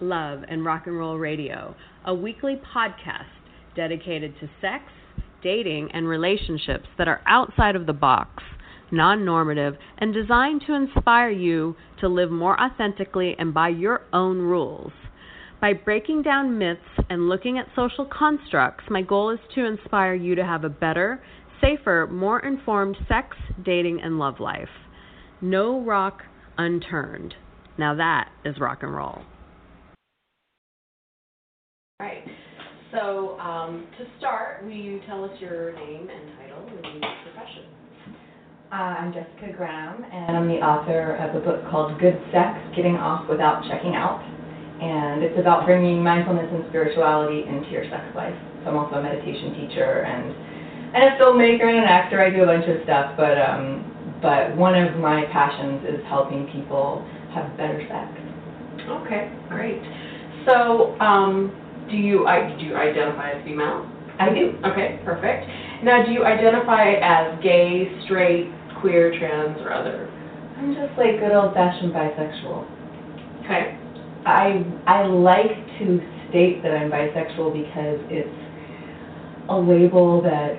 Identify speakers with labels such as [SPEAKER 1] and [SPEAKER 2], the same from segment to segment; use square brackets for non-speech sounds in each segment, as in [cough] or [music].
[SPEAKER 1] Love, and Rock and Roll Radio, a weekly podcast dedicated to sex, dating, and relationships that are outside of the box, non normative, and designed to inspire you to live more authentically and by your own rules. By breaking down myths and looking at social constructs, my goal is to inspire you to have a better, safer, more informed sex, dating, and love life. No rock unturned. Now that is rock and roll. So um, to start, will you tell us your name and title and your profession?
[SPEAKER 2] Uh, I'm Jessica Graham, and I'm the author of a book called Good Sex Getting Off Without Checking Out. And it's about bringing mindfulness and spirituality into your sex life. So I'm also a meditation teacher and, and a filmmaker and an actor. I do a bunch of stuff, but, um, but one of my passions is helping people have better sex.
[SPEAKER 1] Okay, great. So, um, do you I, do you identify as female?
[SPEAKER 2] I do.
[SPEAKER 1] Okay, perfect. Now, do you identify as gay, straight, queer, trans, or other?
[SPEAKER 2] I'm just like good old fashioned bisexual.
[SPEAKER 1] Okay.
[SPEAKER 2] I I like to state that I'm bisexual because it's a label that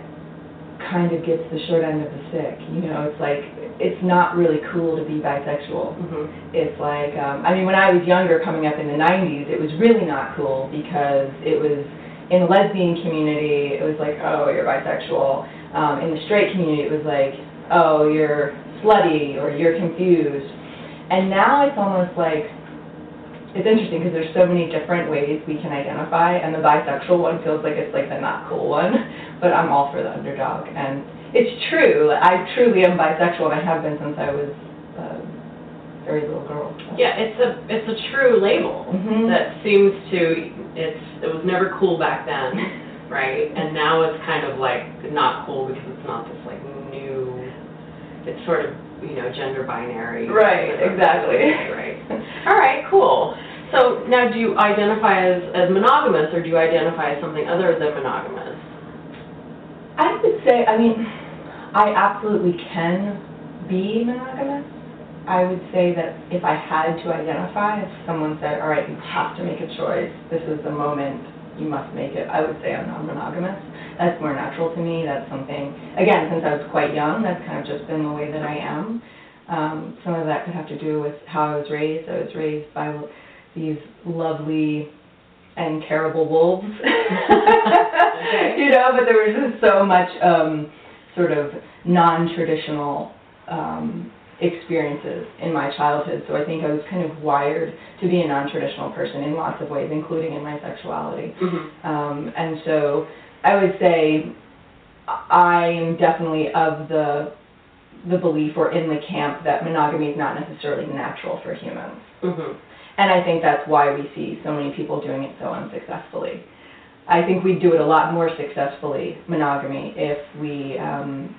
[SPEAKER 2] kind of gets the short end of the stick. You know, it's like it's not really cool to be bisexual.
[SPEAKER 1] Mm-hmm.
[SPEAKER 2] It's like um, I mean, when I was younger, coming up in the '90s, it was really not cool because it was in the lesbian community, it was like, oh, you're bisexual. Um, in the straight community, it was like, oh, you're slutty or you're confused. And now it's almost like it's interesting because there's so many different ways we can identify, and the bisexual one feels like it's like the not cool one, [laughs] but I'm all for the underdog. And it's true, I truly am bisexual, and I have been since I was a very little girl. So.
[SPEAKER 1] Yeah, it's a it's a true label
[SPEAKER 2] Mhm.
[SPEAKER 1] that seems to it's it was never cool back then, [laughs] right? And now it's kind of like not cool because it's not this like new. It's sort of you know gender binary.
[SPEAKER 2] Right, exactly.
[SPEAKER 1] Right. All right. Cool. So now, do you identify as as monogamous, or do you identify as something other than monogamous?
[SPEAKER 2] I would say, I mean, I absolutely can be monogamous. I would say that if I had to identify, if someone said, all right, you have to make a choice, this is the moment, you must make it, I would say I'm non-monogamous. That's more natural to me. That's something, again, since I was quite young, that's kind of just been the way that I am. Um, some of that could have to do with how I was raised. I was raised by these lovely and terrible wolves. [laughs] You know, but there was just so much um, sort of non-traditional um, experiences in my childhood. So I think I was kind of wired to be a non-traditional person in lots of ways, including in my sexuality.
[SPEAKER 1] Mm-hmm.
[SPEAKER 2] Um, and so I would say I'm definitely of the the belief or in the camp that monogamy is not necessarily natural for humans.
[SPEAKER 1] Mm-hmm.
[SPEAKER 2] And I think that's why we see so many people doing it so unsuccessfully. I think we'd do it a lot more successfully, monogamy, if we um,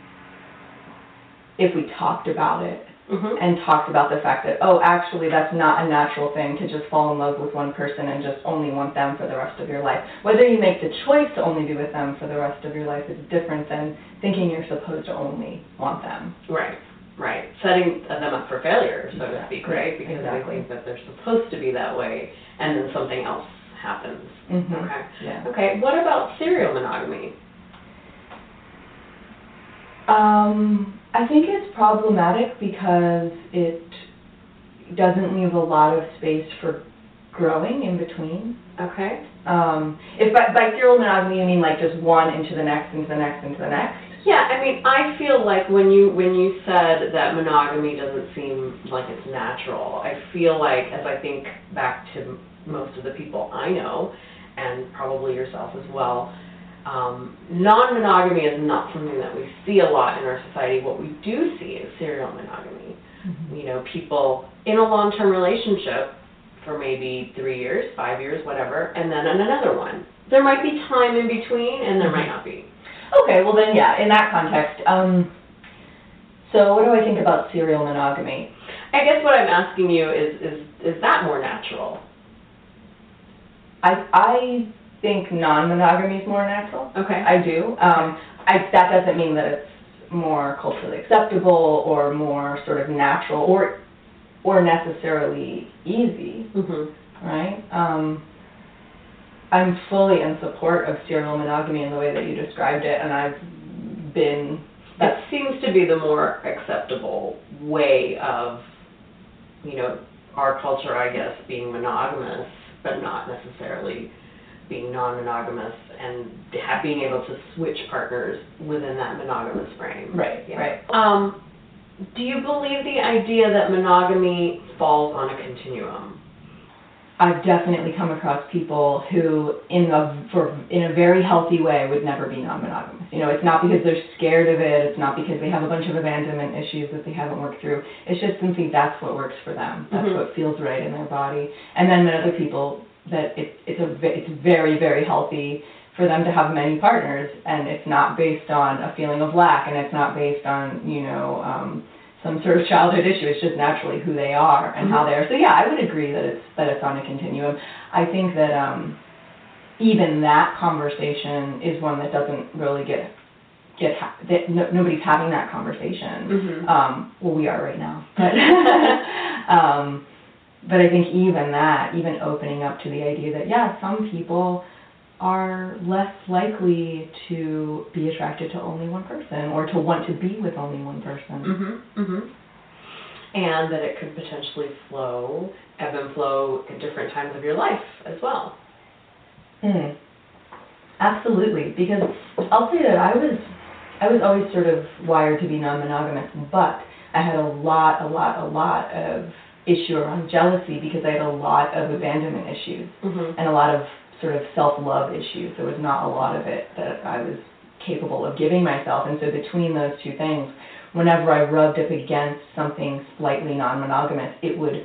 [SPEAKER 2] if we talked about it
[SPEAKER 1] Mm-hmm.
[SPEAKER 2] and talked about the fact that oh, actually, that's not a natural thing to just fall in love with one person and just only want them for the rest of your life. Whether you make the choice to only be with them for the rest of your life is different than thinking you're supposed to only want them.
[SPEAKER 1] Right, right. Setting them up for failure, so to speak,
[SPEAKER 2] Exactly,
[SPEAKER 1] right? Because
[SPEAKER 2] exactly.
[SPEAKER 1] they think that they're supposed to be that way, and then something else happens.
[SPEAKER 2] Mhm.
[SPEAKER 1] Okay.
[SPEAKER 2] Yeah.
[SPEAKER 1] Okay. What about serial monogamy?
[SPEAKER 2] Um, I think it's problematic because it doesn't leave a lot of space for growing in between.
[SPEAKER 1] Okay.
[SPEAKER 2] Um, if by, by serial monogamy you mean like just one into the next, into the next, into the next.
[SPEAKER 1] Yeah, I mean, I feel like when you when you said that monogamy doesn't seem like it's natural, I feel like as I think back to most of the people I know, and probably yourself as well, um, non-monogamy is not something that we see a lot in our society. What we do see is serial monogamy. You know, people in a long-term relationship for maybe three years, five years, whatever, and then in another one. There might be time in between, and there might not be.
[SPEAKER 2] Okay, well then, yeah, in that context, um, so what do I think about serial monogamy?
[SPEAKER 1] I guess what I'm asking you is, is, is that more natural?
[SPEAKER 2] I, I think non-monogamy is more natural.
[SPEAKER 1] Okay.
[SPEAKER 2] I do. Um, I, that doesn't mean that it's more culturally acceptable or more sort of natural or, or necessarily easy,
[SPEAKER 1] Mm-hmm.
[SPEAKER 2] right? Um, I'm fully in support of serial monogamy in the way that you described it, and I've been,
[SPEAKER 1] That seems to be the more acceptable way of, you know, our culture, I guess, being monogamous, but not necessarily being non-monogamous and ha- being able to switch partners within that monogamous frame.
[SPEAKER 2] right,
[SPEAKER 1] Yeah.
[SPEAKER 2] right.
[SPEAKER 1] Um, do you believe the idea that monogamy falls on a continuum?
[SPEAKER 2] I've definitely come across people who, in a for in a very healthy way, would never be non-monogamous. You know, it's not because they're scared of it. It's not because they have a bunch of abandonment issues that they haven't worked through. It's just simply that's what works for them. That's
[SPEAKER 1] Mhm.
[SPEAKER 2] what feels right in their body. And then with other people, that it, it's a it's very very healthy for them to have many partners, and it's not based on a feeling of lack, and it's not based on you know. Um, some sort of childhood issue. It's just naturally who they are and how they are. So yeah, I would agree that it's that it's on a continuum. I think that um, even that conversation is one that doesn't really get get ha- that no, nobody's having that conversation.
[SPEAKER 1] Mm-hmm.
[SPEAKER 2] Um, well, we are right now, but [laughs] um, but I think even that, even opening up to the idea that yeah, some people are less likely to be attracted to only one person or to want to be with only one person.
[SPEAKER 1] Mm-hmm, mm-hmm. And that it could potentially flow, ebb and flow at different times of your life as well.
[SPEAKER 2] Mm. Absolutely, because I'll say that I was, I was always sort of wired to be non-monogamous, but I had a lot, a lot, a lot of issue around jealousy because I had a lot of abandonment issues
[SPEAKER 1] Mm-hmm.
[SPEAKER 2] and a lot of sort of self-love issues. There was not a lot of it that I was capable of giving myself, and so between those two things, whenever I rubbed up against something slightly non-monogamous, it would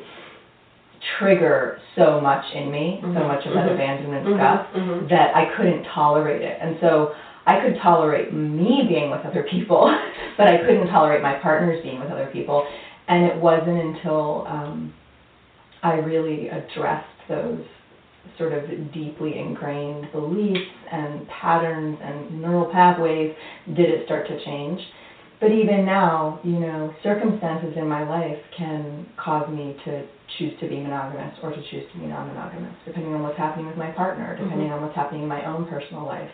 [SPEAKER 2] trigger so much in me, so
[SPEAKER 1] Mhm,
[SPEAKER 2] much of that
[SPEAKER 1] mhm,
[SPEAKER 2] abandonment
[SPEAKER 1] mhm,
[SPEAKER 2] stuff
[SPEAKER 1] mhm.
[SPEAKER 2] that I couldn't tolerate it. And so I could tolerate me being with other people, [laughs] but I couldn't tolerate my partners being with other people. And it wasn't until um, I really addressed those sort of deeply ingrained beliefs and patterns and neural pathways did it start to change. But even now, you know, circumstances in my life can cause me to choose to be monogamous or to choose to be non-monogamous, depending on what's happening with my partner, mm-hmm. depending on what's happening in my own personal life.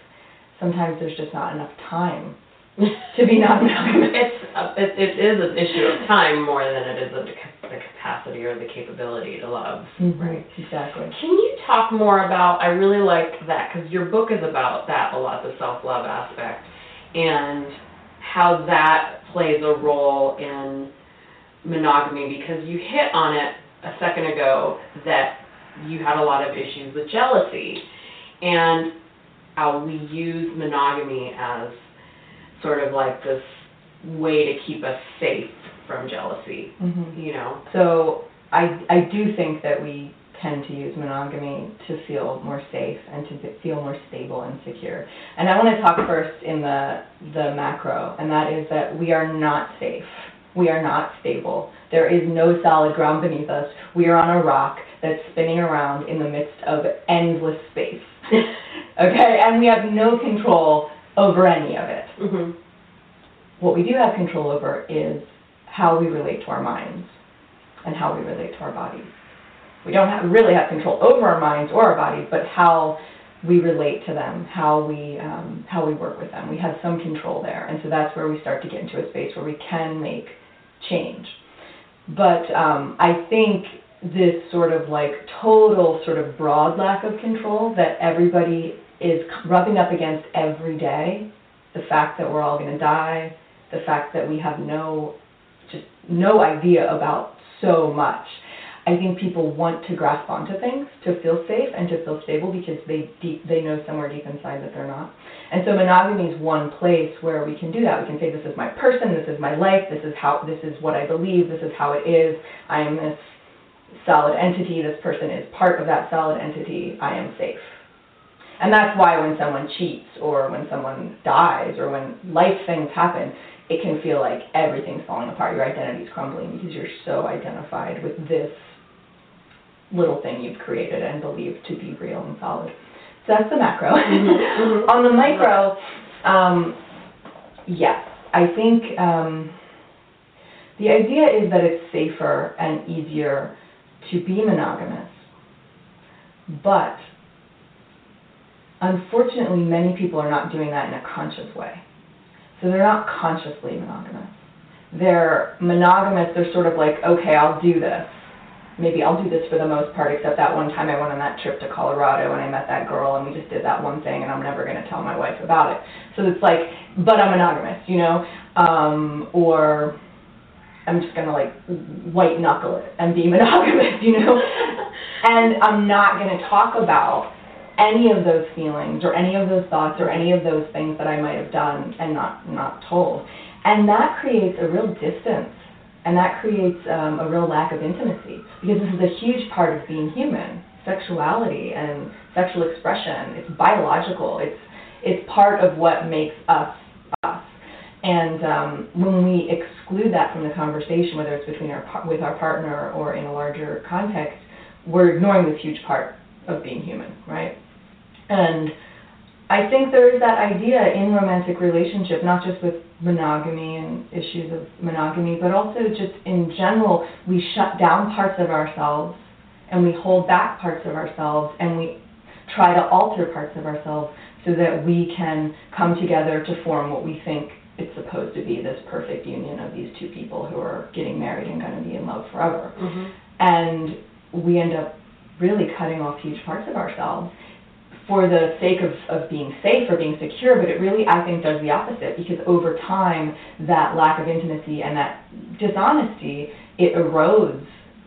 [SPEAKER 2] Sometimes there's just not enough time [laughs] to be non-monogamous.
[SPEAKER 1] It's, a- it, it is an issue of time more than it is of the, capacity or the capability to love. Mm-hmm.
[SPEAKER 2] Right, exactly.
[SPEAKER 1] Can you talk more about, I really liked that, because your book is about that a lot, the self-love aspect, and how that plays a role in monogamy, because you hit on it a second ago that you had a lot of issues with jealousy, and how we use monogamy as sort of like this way to keep us safe from jealousy,
[SPEAKER 2] hmm
[SPEAKER 1] you know?
[SPEAKER 2] So I, I do think that we tend to use monogamy to feel more safe and to feel more stable and secure. And I want to talk first in the, the macro, and that is that we are not safe. We are not stable. There is no solid ground beneath us. We are on a rock that's spinning around in the midst of endless space. [laughs] okay? And we have no control over any of it.
[SPEAKER 1] hmm
[SPEAKER 2] What we do have control over is how we relate to our minds and how we relate to our bodies. We don't have, really have control over our minds or our bodies, but how we relate to them, how we um, how we work with them. We have some control there, and so that's where we start to get into a space where we can make change. But um, I think this sort of like total sort of broad lack of control that everybody is rubbing up against every day, the fact that we're all going to die, the fact that we have no just no idea about so much. I think people want to grasp onto things to feel safe and to feel stable because they deep, they know somewhere deep inside that they're not. And so monogamy is one place where we can do that. We can say, this is my person, this is my life, this is how, this is what I believe, this is how it is. I am this solid entity. This person is part of that solid entity. I am safe. And that's why when someone cheats or when someone dies or when life things happen, it can feel like everything's falling apart. Your identity's crumbling because you're so identified with this little thing you've created and believed to be real and solid. So that's the macro.
[SPEAKER 1] Mhm, [laughs]
[SPEAKER 2] On the micro, um, yes, I think um, the idea is that it's safer and easier to be monogamous. But unfortunately, many people are not doing that in a conscious way. So they're not consciously monogamous. They're monogamous, they're sort of like, okay, I'll do this. Maybe I'll do this for the most part, except that one time I went on that trip to Colorado and I met that girl and we just did that one thing and I'm never going to tell my wife about it. So it's like, but I'm monogamous, you know? Um, or I'm just gonna like white knuckle it and be [laughs] monogamous, you know? and I'm not gonna talk about any of those feelings or any of those thoughts or any of those things that I might have done and not not told. And that creates a real distance and that creates um, a real lack of intimacy because this is a huge part of being human. Sexuality and sexual expression, it's biological. It's it's part of what makes us us. And um, when we exclude that from the conversation, whether it's between our with our partner or in a larger context, we're ignoring this huge part of being human, right? And I think there is that idea in romantic relationship, not just with monogamy and issues of monogamy, but also just in general, we shut down parts of ourselves and we hold back parts of ourselves and we try to alter parts of ourselves so that we can come together to form what we think it's supposed to be this perfect union of these two people who are getting married and going to be in love forever.
[SPEAKER 1] Mhm.
[SPEAKER 2] And we end up really cutting off huge parts of ourselves for the sake of, of being safe or being secure, but it really, I think, does the opposite because over time, that lack of intimacy and that dishonesty, it erodes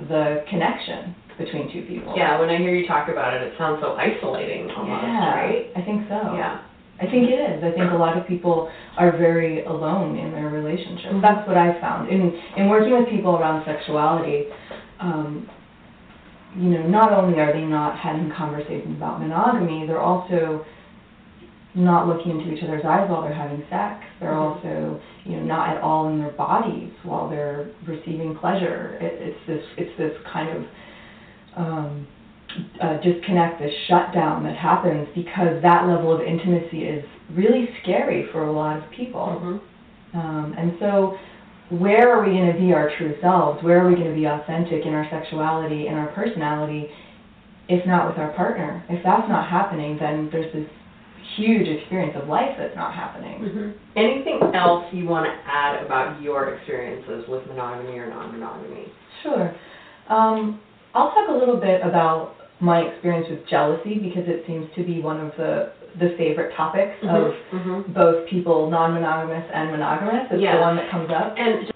[SPEAKER 2] the connection between two people.
[SPEAKER 1] Yeah, when I hear you talk about it, it sounds so isolating almost,
[SPEAKER 2] Yeah,
[SPEAKER 1] right?
[SPEAKER 2] I think so.
[SPEAKER 1] Yeah.
[SPEAKER 2] I think it is. I think a lot of people are very alone in their relationships. That's what I've found. In in working with people around sexuality, um, you know, not only are they not having conversations about monogamy, they're also not looking into each other's eyes while they're having sex. They're
[SPEAKER 1] Mhm.
[SPEAKER 2] also, you know, not at all in their bodies while they're receiving pleasure. It, it's this it's this kind of um, uh, disconnect, this shutdown that happens because that level of intimacy is really scary for a lot of people.
[SPEAKER 1] Mhm.
[SPEAKER 2] Um, and so, where are we going to be our true selves? Where are we going to be authentic in our sexuality and our personality if not with our partner? If that's not happening, then there's this huge experience of life that's not happening.
[SPEAKER 1] Mhm. Anything else you want to add about your experiences with monogamy or non-monogamy?
[SPEAKER 2] Sure. Um, I'll talk a little bit about my experience with jealousy because it seems to be one of the the favorite topics of
[SPEAKER 1] Mhm.
[SPEAKER 2] both people non-monogamous and monogamous. It's
[SPEAKER 1] Yeah.
[SPEAKER 2] the one that comes up.
[SPEAKER 1] And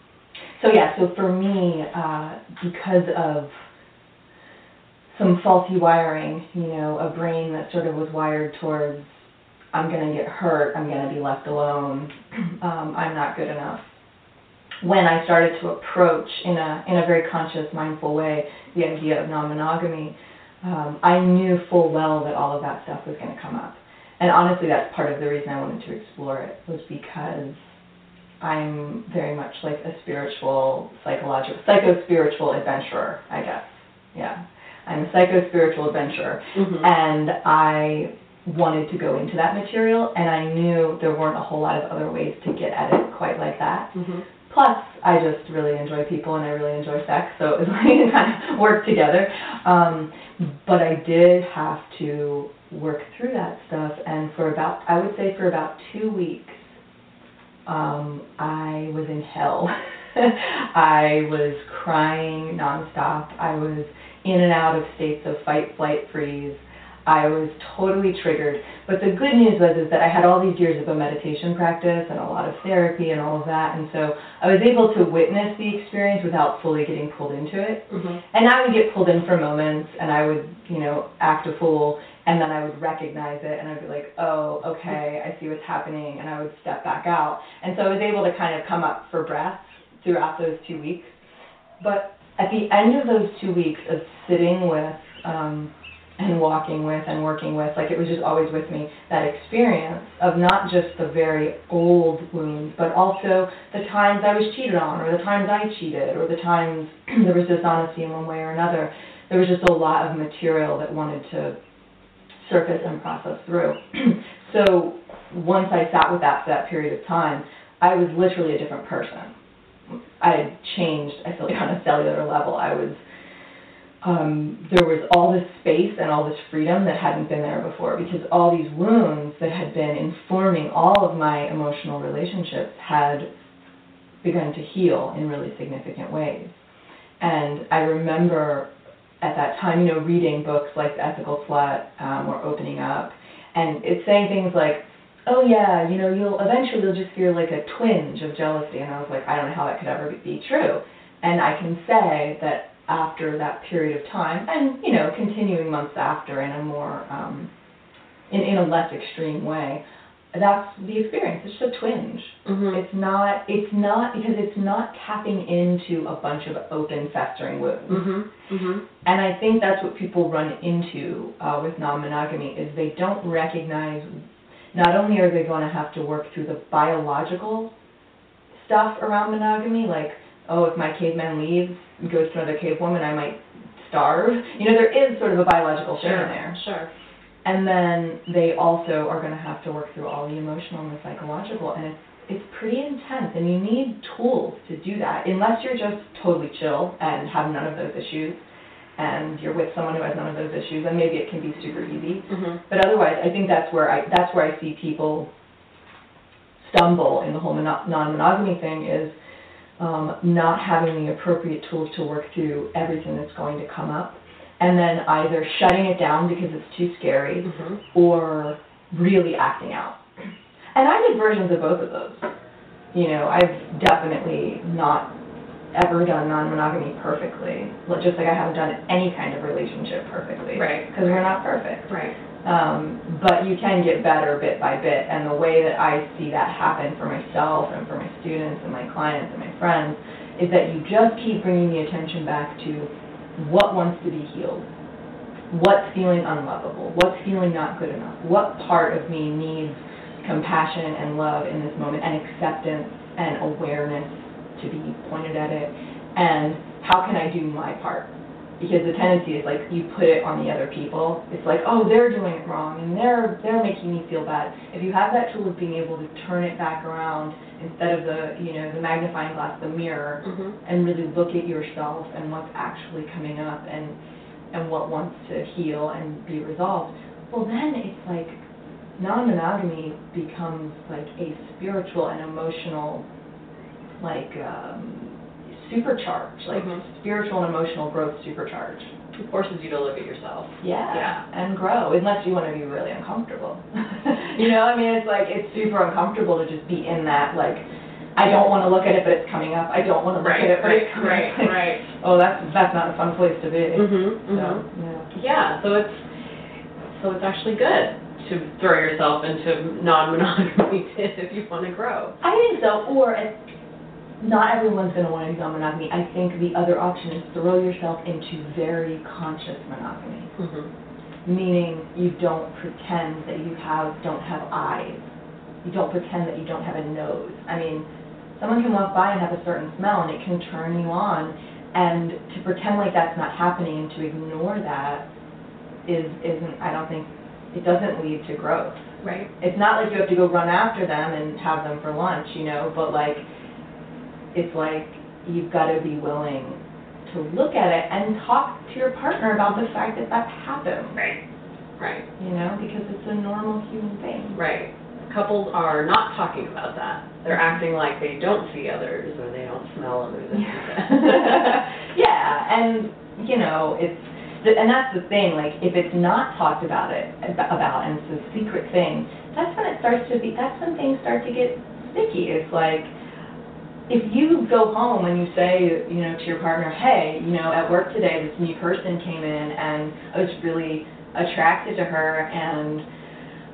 [SPEAKER 2] So yeah, so for me, uh, because of some faulty wiring, you know, a brain that sort of was wired towards I'm gonna get hurt, I'm gonna be left alone, [clears throat] um, I'm not good enough. When I started to approach in a in a very conscious, mindful way the idea of non-monogamy, um, I knew full well that all of that stuff was gonna come up. And honestly, that's part of the reason I wanted to explore it was because I'm very much like a spiritual, psychological, psycho-spiritual adventurer, I guess. Yeah. I'm a psycho-spiritual adventurer.
[SPEAKER 1] Mhm.
[SPEAKER 2] And I wanted to go into that material, and I knew there weren't a whole lot of other ways to get at it quite like that.
[SPEAKER 1] Mhm.
[SPEAKER 2] Plus, I just really enjoy people and I really enjoy sex, so it was [laughs] like it kind of together. Um, but I did have to work through that stuff, and for about, I would say for about two weeks, um, I was in hell. [laughs] I was crying nonstop. I was in and out of states of fight, flight, freeze. I was totally triggered. But the good news was is that I had all these years of a meditation practice and a lot of therapy and all of that, and so I was able to witness the experience without fully getting pulled into it.
[SPEAKER 1] Mhm.
[SPEAKER 2] And I would get pulled in for moments, and I would, you know, act a fool, and then I would recognize it, and I'd be like, oh, okay, I see what's happening, and I would step back out. And so I was able to kind of come up for breath throughout those two weeks. But at the end of those two weeks of sitting with, um, and walking with and working with, like it was just always with me, that experience of not just the very old wounds, but also the times I was cheated on, or the times I cheated, or the times [clears throat] there was dishonesty in one way or another. There was just a lot of material that wanted to surface and process through. [clears throat] so once I sat with that for that period of time, I was literally a different person. I had changed, I feel like on a cellular level. I was um, there was all this space and all this freedom that hadn't been there before because all these wounds that had been informing all of my emotional relationships had begun to heal in really significant ways. And I remember at that time, you know, reading books like The Ethical Slut um, or Opening Up, and it's saying things like, oh yeah, you know, you'll eventually you'll just feel like a twinge of jealousy. And I was like, I don't know how that could ever be true. And I can say that after that period of time, and you know, continuing months after in a more, um, in, in a less extreme way, that's the experience. It's just a twinge.
[SPEAKER 1] Mhm.
[SPEAKER 2] It's not. It's not because it's not tapping into a bunch of open, festering wounds.
[SPEAKER 1] Mhm. Mhm.
[SPEAKER 2] And I think that's what people run into uh, with non-monogamy is they don't recognize. Not only are they going to have to work through the biological stuff around monogamy, like oh, if my caveman leaves and goes to another cave woman, I might starve. You know, there is sort of a biological thing in there.
[SPEAKER 1] Sure.
[SPEAKER 2] And then they also are going to have to work through all the emotional and the psychological, and it's it's pretty intense. And you need tools to do that, unless you're just totally chill and have none of those issues, and you're with someone who has none of those issues, then maybe it can be super easy.
[SPEAKER 1] Mhm.
[SPEAKER 2] But otherwise, I think that's where I that's where I see people stumble in the whole mono- non-monogamy thing is um, not having the appropriate tools to work through everything that's going to come up, and then either shutting it down because it's too scary,
[SPEAKER 1] Mhm.
[SPEAKER 2] or really acting out. And I did versions of both of those. You know, I've definitely not ever done non-monogamy perfectly, just like I haven't done any kind of relationship perfectly.
[SPEAKER 1] Right.
[SPEAKER 2] Because we're not perfect.
[SPEAKER 1] Right.
[SPEAKER 2] Um, but you can get better bit by bit, and the way that I see that happen for myself and for my students and my clients and my friends is that you just keep bringing the attention back to what wants to be healed, what's feeling unlovable, what's feeling not good enough, what part of me needs compassion and love in this moment, and acceptance and awareness to be pointed at it, and how can I do my part? Because the tendency is like you put it on the other people. It's like, oh, they're doing it wrong and they're they're making me feel bad. If you have that tool of being able to turn it back around instead of the you know the magnifying glass, the mirror,
[SPEAKER 1] Mhm.
[SPEAKER 2] and really look at yourself and what's actually coming up and and what wants to heal and be resolved, well then it's like non-monogamy becomes like a spiritual and emotional like um, supercharge, like
[SPEAKER 1] Mhm.
[SPEAKER 2] spiritual and emotional growth supercharge.
[SPEAKER 1] It forces you to look at yourself.
[SPEAKER 2] Yeah.
[SPEAKER 1] Yeah.
[SPEAKER 2] And grow, unless you want to be really uncomfortable. [laughs] you know, I mean, it's like it's super uncomfortable to just be in that like. I don't want to look at it, but it's coming up. I don't want to look
[SPEAKER 1] Right,
[SPEAKER 2] at it, but
[SPEAKER 1] right,
[SPEAKER 2] it's coming
[SPEAKER 1] right,
[SPEAKER 2] up. [laughs]
[SPEAKER 1] right.
[SPEAKER 2] Oh, that's that's not a fun place to be.
[SPEAKER 1] Mhm.
[SPEAKER 2] So,
[SPEAKER 1] Mhm.
[SPEAKER 2] yeah.
[SPEAKER 1] Yeah. So it's so it's actually good to throw yourself into non-monogamy [laughs] if you want to grow.
[SPEAKER 2] I think so. Or not everyone's going to want to do non-monogamy. I think the other option is throw yourself into very conscious monogamy.
[SPEAKER 1] Mhm.
[SPEAKER 2] meaning you don't pretend that you have don't have eyes. You don't pretend that you don't have a nose. I mean, someone can walk by and have a certain smell and it can turn you on, and to pretend like that's not happening and to ignore that is isn't. I don't think it doesn't lead to growth.
[SPEAKER 1] Right.
[SPEAKER 2] It's not like you have to go run after them and have them for lunch, you know, but like it's like you've got to be willing to look at it and talk to your partner about the fact that that's happened
[SPEAKER 1] Right. Right.
[SPEAKER 2] you know, because it's a normal human thing.
[SPEAKER 1] Right. Couples are not talking about that. They're acting like they don't see others or they don't smell others.
[SPEAKER 2] Yeah, [laughs] yeah, and you know, it's and that's the thing. Like if it's not talked about it about and it's a secret thing, that's when it starts to be. That's when things start to get sticky. It's like if you go home and you say, you know, to your partner, hey, you know, at work today this new person came in and I was really attracted to her and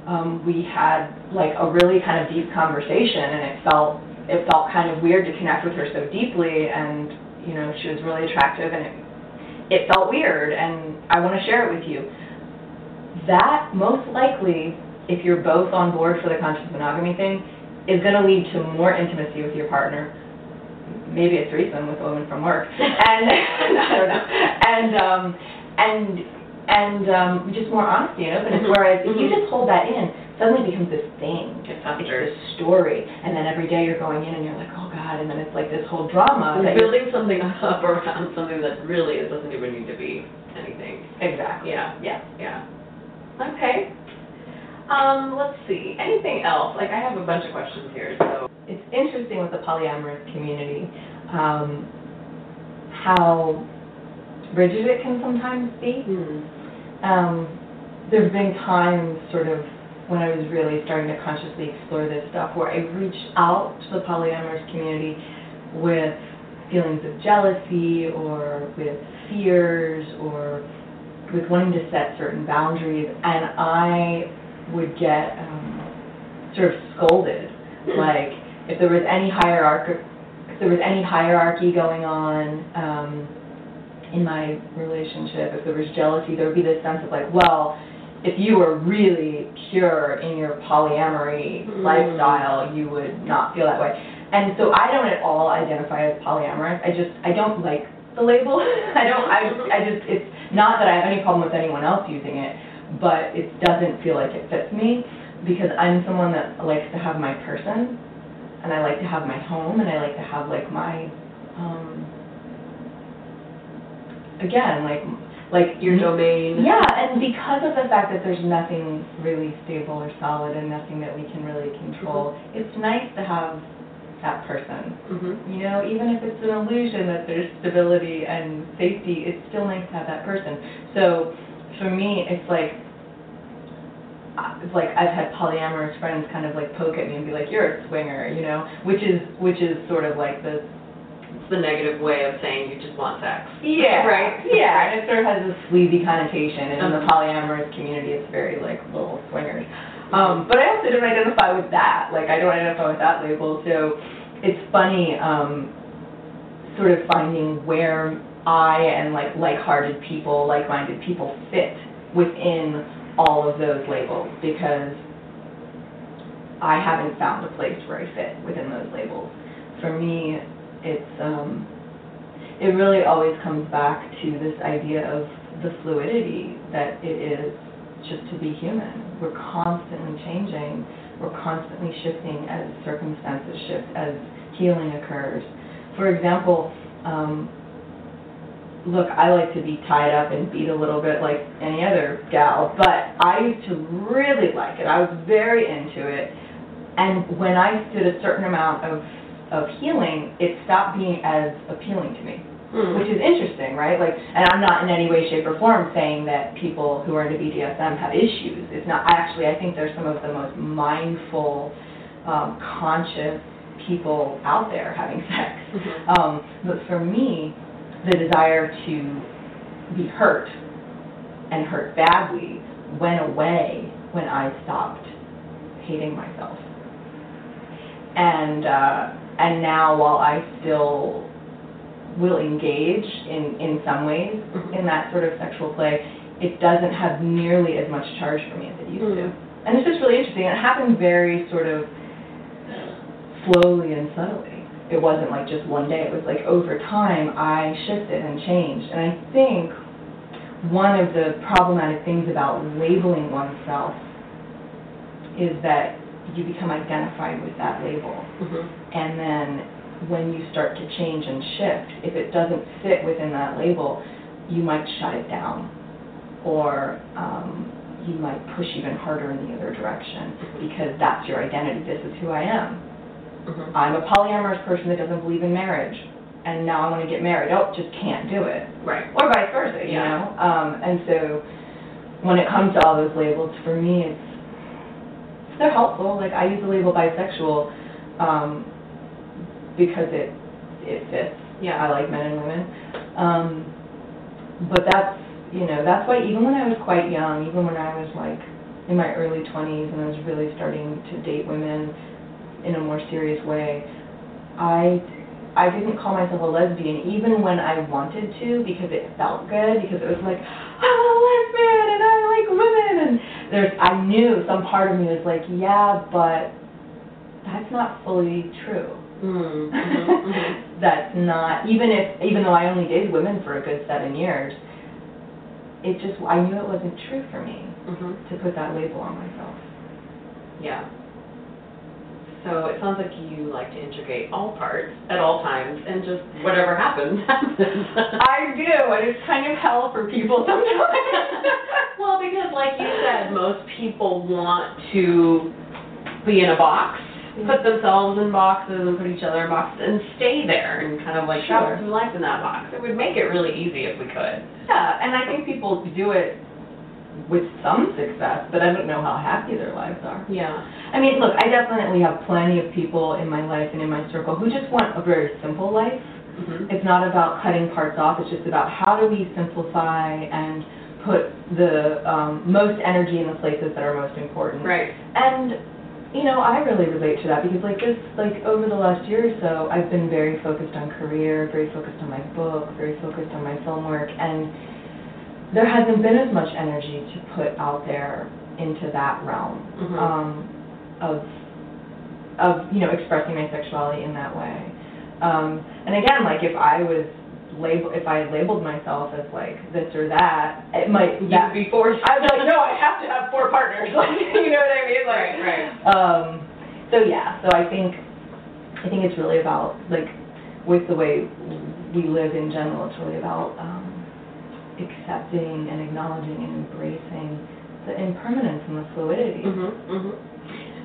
[SPEAKER 2] um, we had like a really kind of deep conversation and it felt it felt kind of weird to connect with her so deeply and you know she was really attractive and it, it felt weird and I want to share it with you. That most likely, if you're both on board for the conscious monogamy thing, is going to lead to more intimacy with your partner maybe a threesome with a woman from work, [laughs] and I don't know, and um, and and um, just more honesty and openness.
[SPEAKER 1] Mhm.
[SPEAKER 2] Whereas if you
[SPEAKER 1] Mhm.
[SPEAKER 2] just hold that in, suddenly it becomes this thing.
[SPEAKER 1] It
[SPEAKER 2] It's this story, and then every day you're going in and you're like, oh God, and then it's like this whole drama. that
[SPEAKER 1] building something [laughs] up around something that really doesn't even need to be anything.
[SPEAKER 2] Exactly.
[SPEAKER 1] Yeah.
[SPEAKER 2] Yeah.
[SPEAKER 1] Yeah. Okay. Um, let's see. Anything else? Like I have a bunch of questions here, so.
[SPEAKER 2] It's interesting with the polyamorous community, um, how rigid it can sometimes be.
[SPEAKER 1] Hmm.
[SPEAKER 2] Um, there've been times sort of when I was really starting to consciously explore this stuff where I reached out to the polyamorous community with feelings of jealousy or with fears or with wanting to set certain boundaries and I would get um, sort of scolded like if there was any hierarchy if there was any hierarchy going on um, in my relationship, if there was jealousy, there would be this sense of like, well, if you were really pure in your polyamory
[SPEAKER 1] Mm.
[SPEAKER 2] lifestyle, you would not feel that way. And so I don't at all identify as polyamorous. I just I don't like the label. [laughs] I don't I I just it's not that I have any problem with anyone else using it, but it doesn't feel like it fits me because I'm someone that likes to have my person and I like to have my home and I like to have like my um again like like
[SPEAKER 1] Your domain.
[SPEAKER 2] yeah, and because of the fact that there's nothing really stable or solid and nothing that we can really control, it's nice to have that person.
[SPEAKER 1] Mm-hmm.
[SPEAKER 2] You know, even if it's an illusion that there's stability and safety, it's still nice to have that person. So for me, it's like, it's like I've had polyamorous friends kind of like poke at me and be like, "You're a swinger," you know, which is which is sort of like this
[SPEAKER 1] It's the negative way of saying you just want sex.
[SPEAKER 2] Yeah. [laughs]
[SPEAKER 1] Right. [laughs]
[SPEAKER 2] Yeah, and it sort of has a sleazy connotation, and in the
[SPEAKER 1] Uh-huh.
[SPEAKER 2] polyamorous community, it's very like little swingers. Um, but I also don't identify with that. Like I don't identify with that label. So it's funny, um, sort of finding where I and like like-hearted people, like-minded people fit within all of those labels because I haven't found a place where I fit within those labels. For me, it's um, it really always comes back to this idea of the fluidity that it is just to be human. We're constantly changing. We're constantly shifting as circumstances shift, as healing occurs. For example, um, look, I like to be tied up and beat a little bit like any other gal, but I used to really like it. I was very into it. And when I did a certain amount of, of healing, it stopped being as appealing to me
[SPEAKER 1] Hmm.
[SPEAKER 2] which is interesting, right? Like, and I'm not in any way, shape, or form saying that people who are into BDSM have issues. It's not. Actually, I think they're some of the most mindful, um, conscious people out there having sex.
[SPEAKER 1] Mhm.
[SPEAKER 2] Um, but for me, the desire to be hurt and hurt badly went away when I stopped hating myself. And uh, and now, while I still will engage in in some ways
[SPEAKER 1] Mhm.
[SPEAKER 2] in that sort of sexual play, it doesn't have nearly as much charge for me as it used to.
[SPEAKER 1] Mhm.
[SPEAKER 2] And it's just really interesting. It happened very sort of slowly and subtly. It wasn't like just one day. It was like over time I shifted and changed. And I think one of the problematic things about labeling oneself is that you become identified with that label.
[SPEAKER 1] Mhm.
[SPEAKER 2] And then when you start to change and shift, if it doesn't fit within that label, you might shut it down. Or um, you might push even harder in the other direction because that's your identity. This is who I am.
[SPEAKER 1] Mhm.
[SPEAKER 2] I'm a polyamorous person that doesn't believe in marriage. and now I want to get married. Oh, just can't do it.
[SPEAKER 1] Right.
[SPEAKER 2] Or vice versa, you
[SPEAKER 1] Yeah.
[SPEAKER 2] know? Um, and so when it comes to all those labels, for me, it's, they're helpful. Like, I use the label bisexual um, because it, it fits.
[SPEAKER 1] Yeah.
[SPEAKER 2] I like men and women. Um, but that's, you know, that's why even when I was quite young, even when I was like in my early 20s and I was really starting to date women in a more serious way, I I didn't call myself a lesbian even when I wanted to because it felt good because it was like I'm a lesbian and I like women and there's I knew some part of me was like yeah but that's not fully true.
[SPEAKER 1] Mm-hmm. [laughs] Mm-hmm.
[SPEAKER 2] that's not even if even though I only dated women for a good seven years, it just I knew it wasn't true for me
[SPEAKER 1] mm-hmm.
[SPEAKER 2] to put that label on myself.
[SPEAKER 1] Yeah. So it sounds like you like to integrate all parts at all times, and just whatever happens [laughs] happens.
[SPEAKER 2] I do, and it's kind of hell for people [laughs] sometimes.
[SPEAKER 1] well, because like you said, most people want to be in a box, put mm-hmm. themselves in boxes and put each other in boxes and stay there and kind of like
[SPEAKER 2] Sure.
[SPEAKER 1] through life in that box. It would make it really easy if we could.
[SPEAKER 2] Yeah, and I think people do it with some success, but I don't know how happy their lives are.
[SPEAKER 1] Yeah.
[SPEAKER 2] I mean, look, I definitely have plenty of people in my life and in my circle who just want a very simple life.
[SPEAKER 1] Mm-hmm.
[SPEAKER 2] It's not about cutting parts off, it's just about how do we simplify and put the um, most energy in the places that are most important.
[SPEAKER 1] Right.
[SPEAKER 2] And, you know, I really relate to that because like this, like over the last year or so, I've been very focused on career, very focused on my book, very focused on my film work, and there hasn't been as much energy to put out there into that realm
[SPEAKER 1] Mhm.
[SPEAKER 2] um, of, of, you know, expressing my sexuality in that way. Um, and again, like if I was label, if I labeled myself as like this or that, it might,
[SPEAKER 1] You'd
[SPEAKER 2] that,
[SPEAKER 1] be forced.
[SPEAKER 2] I'd be like, no, I have to have four partners, [laughs] like, you know what I mean? Like,
[SPEAKER 1] Right, right.
[SPEAKER 2] Um, so yeah, so I think, I think it's really about, like, with the way we live in general, it's really about, um, accepting and acknowledging and embracing the impermanence and the fluidity.
[SPEAKER 1] Mhm. Mhm.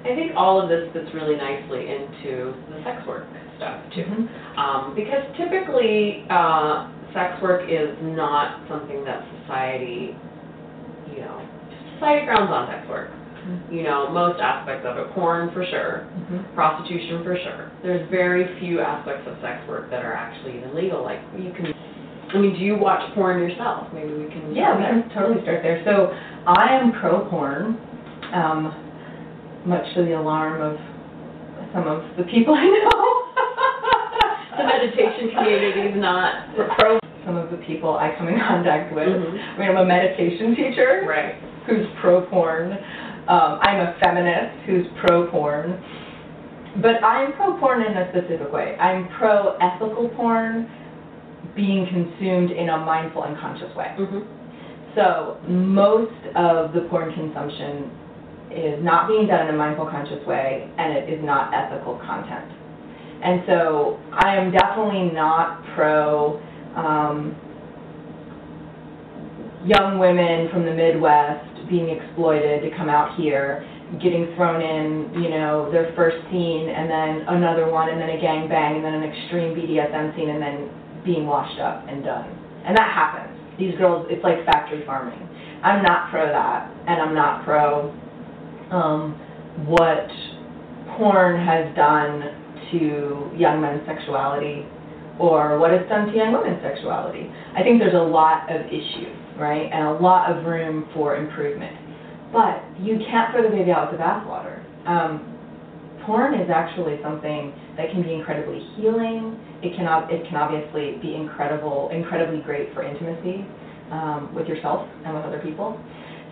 [SPEAKER 1] I think all of this fits really nicely into the sex work stuff too.
[SPEAKER 2] Mhm.
[SPEAKER 1] Um, because typically, uh, sex work is not something that society, you know, society grounds on sex work. You know, most aspects of it, porn for sure,
[SPEAKER 2] Mhm.
[SPEAKER 1] prostitution for sure. There's very few aspects of sex work that are actually even legal. Like you can, I mean, do you watch porn yourself? Maybe we can.
[SPEAKER 2] Yeah, we can totally start there. So I am pro porn, um, much to the alarm of some of the people I know. [laughs]
[SPEAKER 1] The meditation community is not pro.
[SPEAKER 2] Some of the people I come in contact with.
[SPEAKER 1] Mhm.
[SPEAKER 2] I mean, I'm a meditation teacher
[SPEAKER 1] Right.
[SPEAKER 2] who's pro porn. Um, I'm a feminist who's pro porn. But I'm pro porn in a specific way. I'm pro ethical porn being consumed in a mindful and conscious way.
[SPEAKER 1] Mhm.
[SPEAKER 2] So most of the porn consumption is not being done in a mindful, conscious way, and it is not ethical content. And so I am definitely not pro um, young women from the Midwest being exploited to come out here, getting thrown in, you know, their first scene, and then another one, and then a gang bang, and then an extreme BDSM scene, and then being washed up and done. And that happens. These girls, it's like factory farming. I'm not pro that, and I'm not pro um, what porn has done to young men's sexuality or what it's done to young women's sexuality. I think there's a lot of issues, right, and a lot of room for improvement. But you can't throw the baby out with the bathwater. Um, porn is actually something that can be incredibly healing. It can it can obviously be incredible, incredibly great for intimacy um, with yourself and with other people.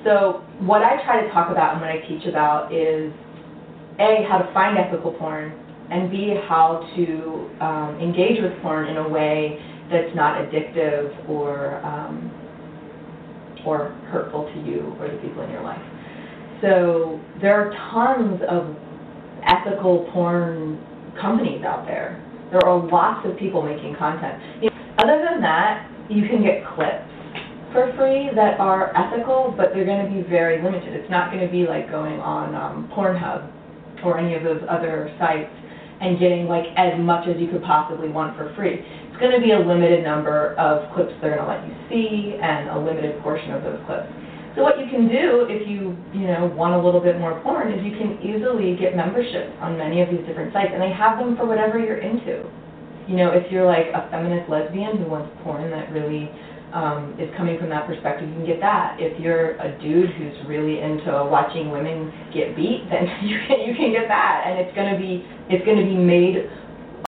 [SPEAKER 2] So what I try to talk about and what I teach about is a how to find ethical porn and b how to um, engage with porn in a way that's not addictive or um, or hurtful to you or the people in your life. So there are tons of ethical porn companies out there. There are lots of people making content. Other than that, you can get clips for free that are ethical, but they're going to be very limited. It's not going to be like going on um, Pornhub or any of those other sites and getting like as much as you could possibly want for free. It's going to be a limited number of clips they're going to let you see and a limited portion of those clips. So what you can do if you, you know, want a little bit more porn is you can easily get memberships on many of these different sites and they have them for whatever you're into. You know, if you're like a feminist lesbian who wants porn that really um, is coming from that perspective, you can get that. If you're a dude who's really into watching women get beat, then [laughs] you can you can get that, and it's gonna be it's gonna be made.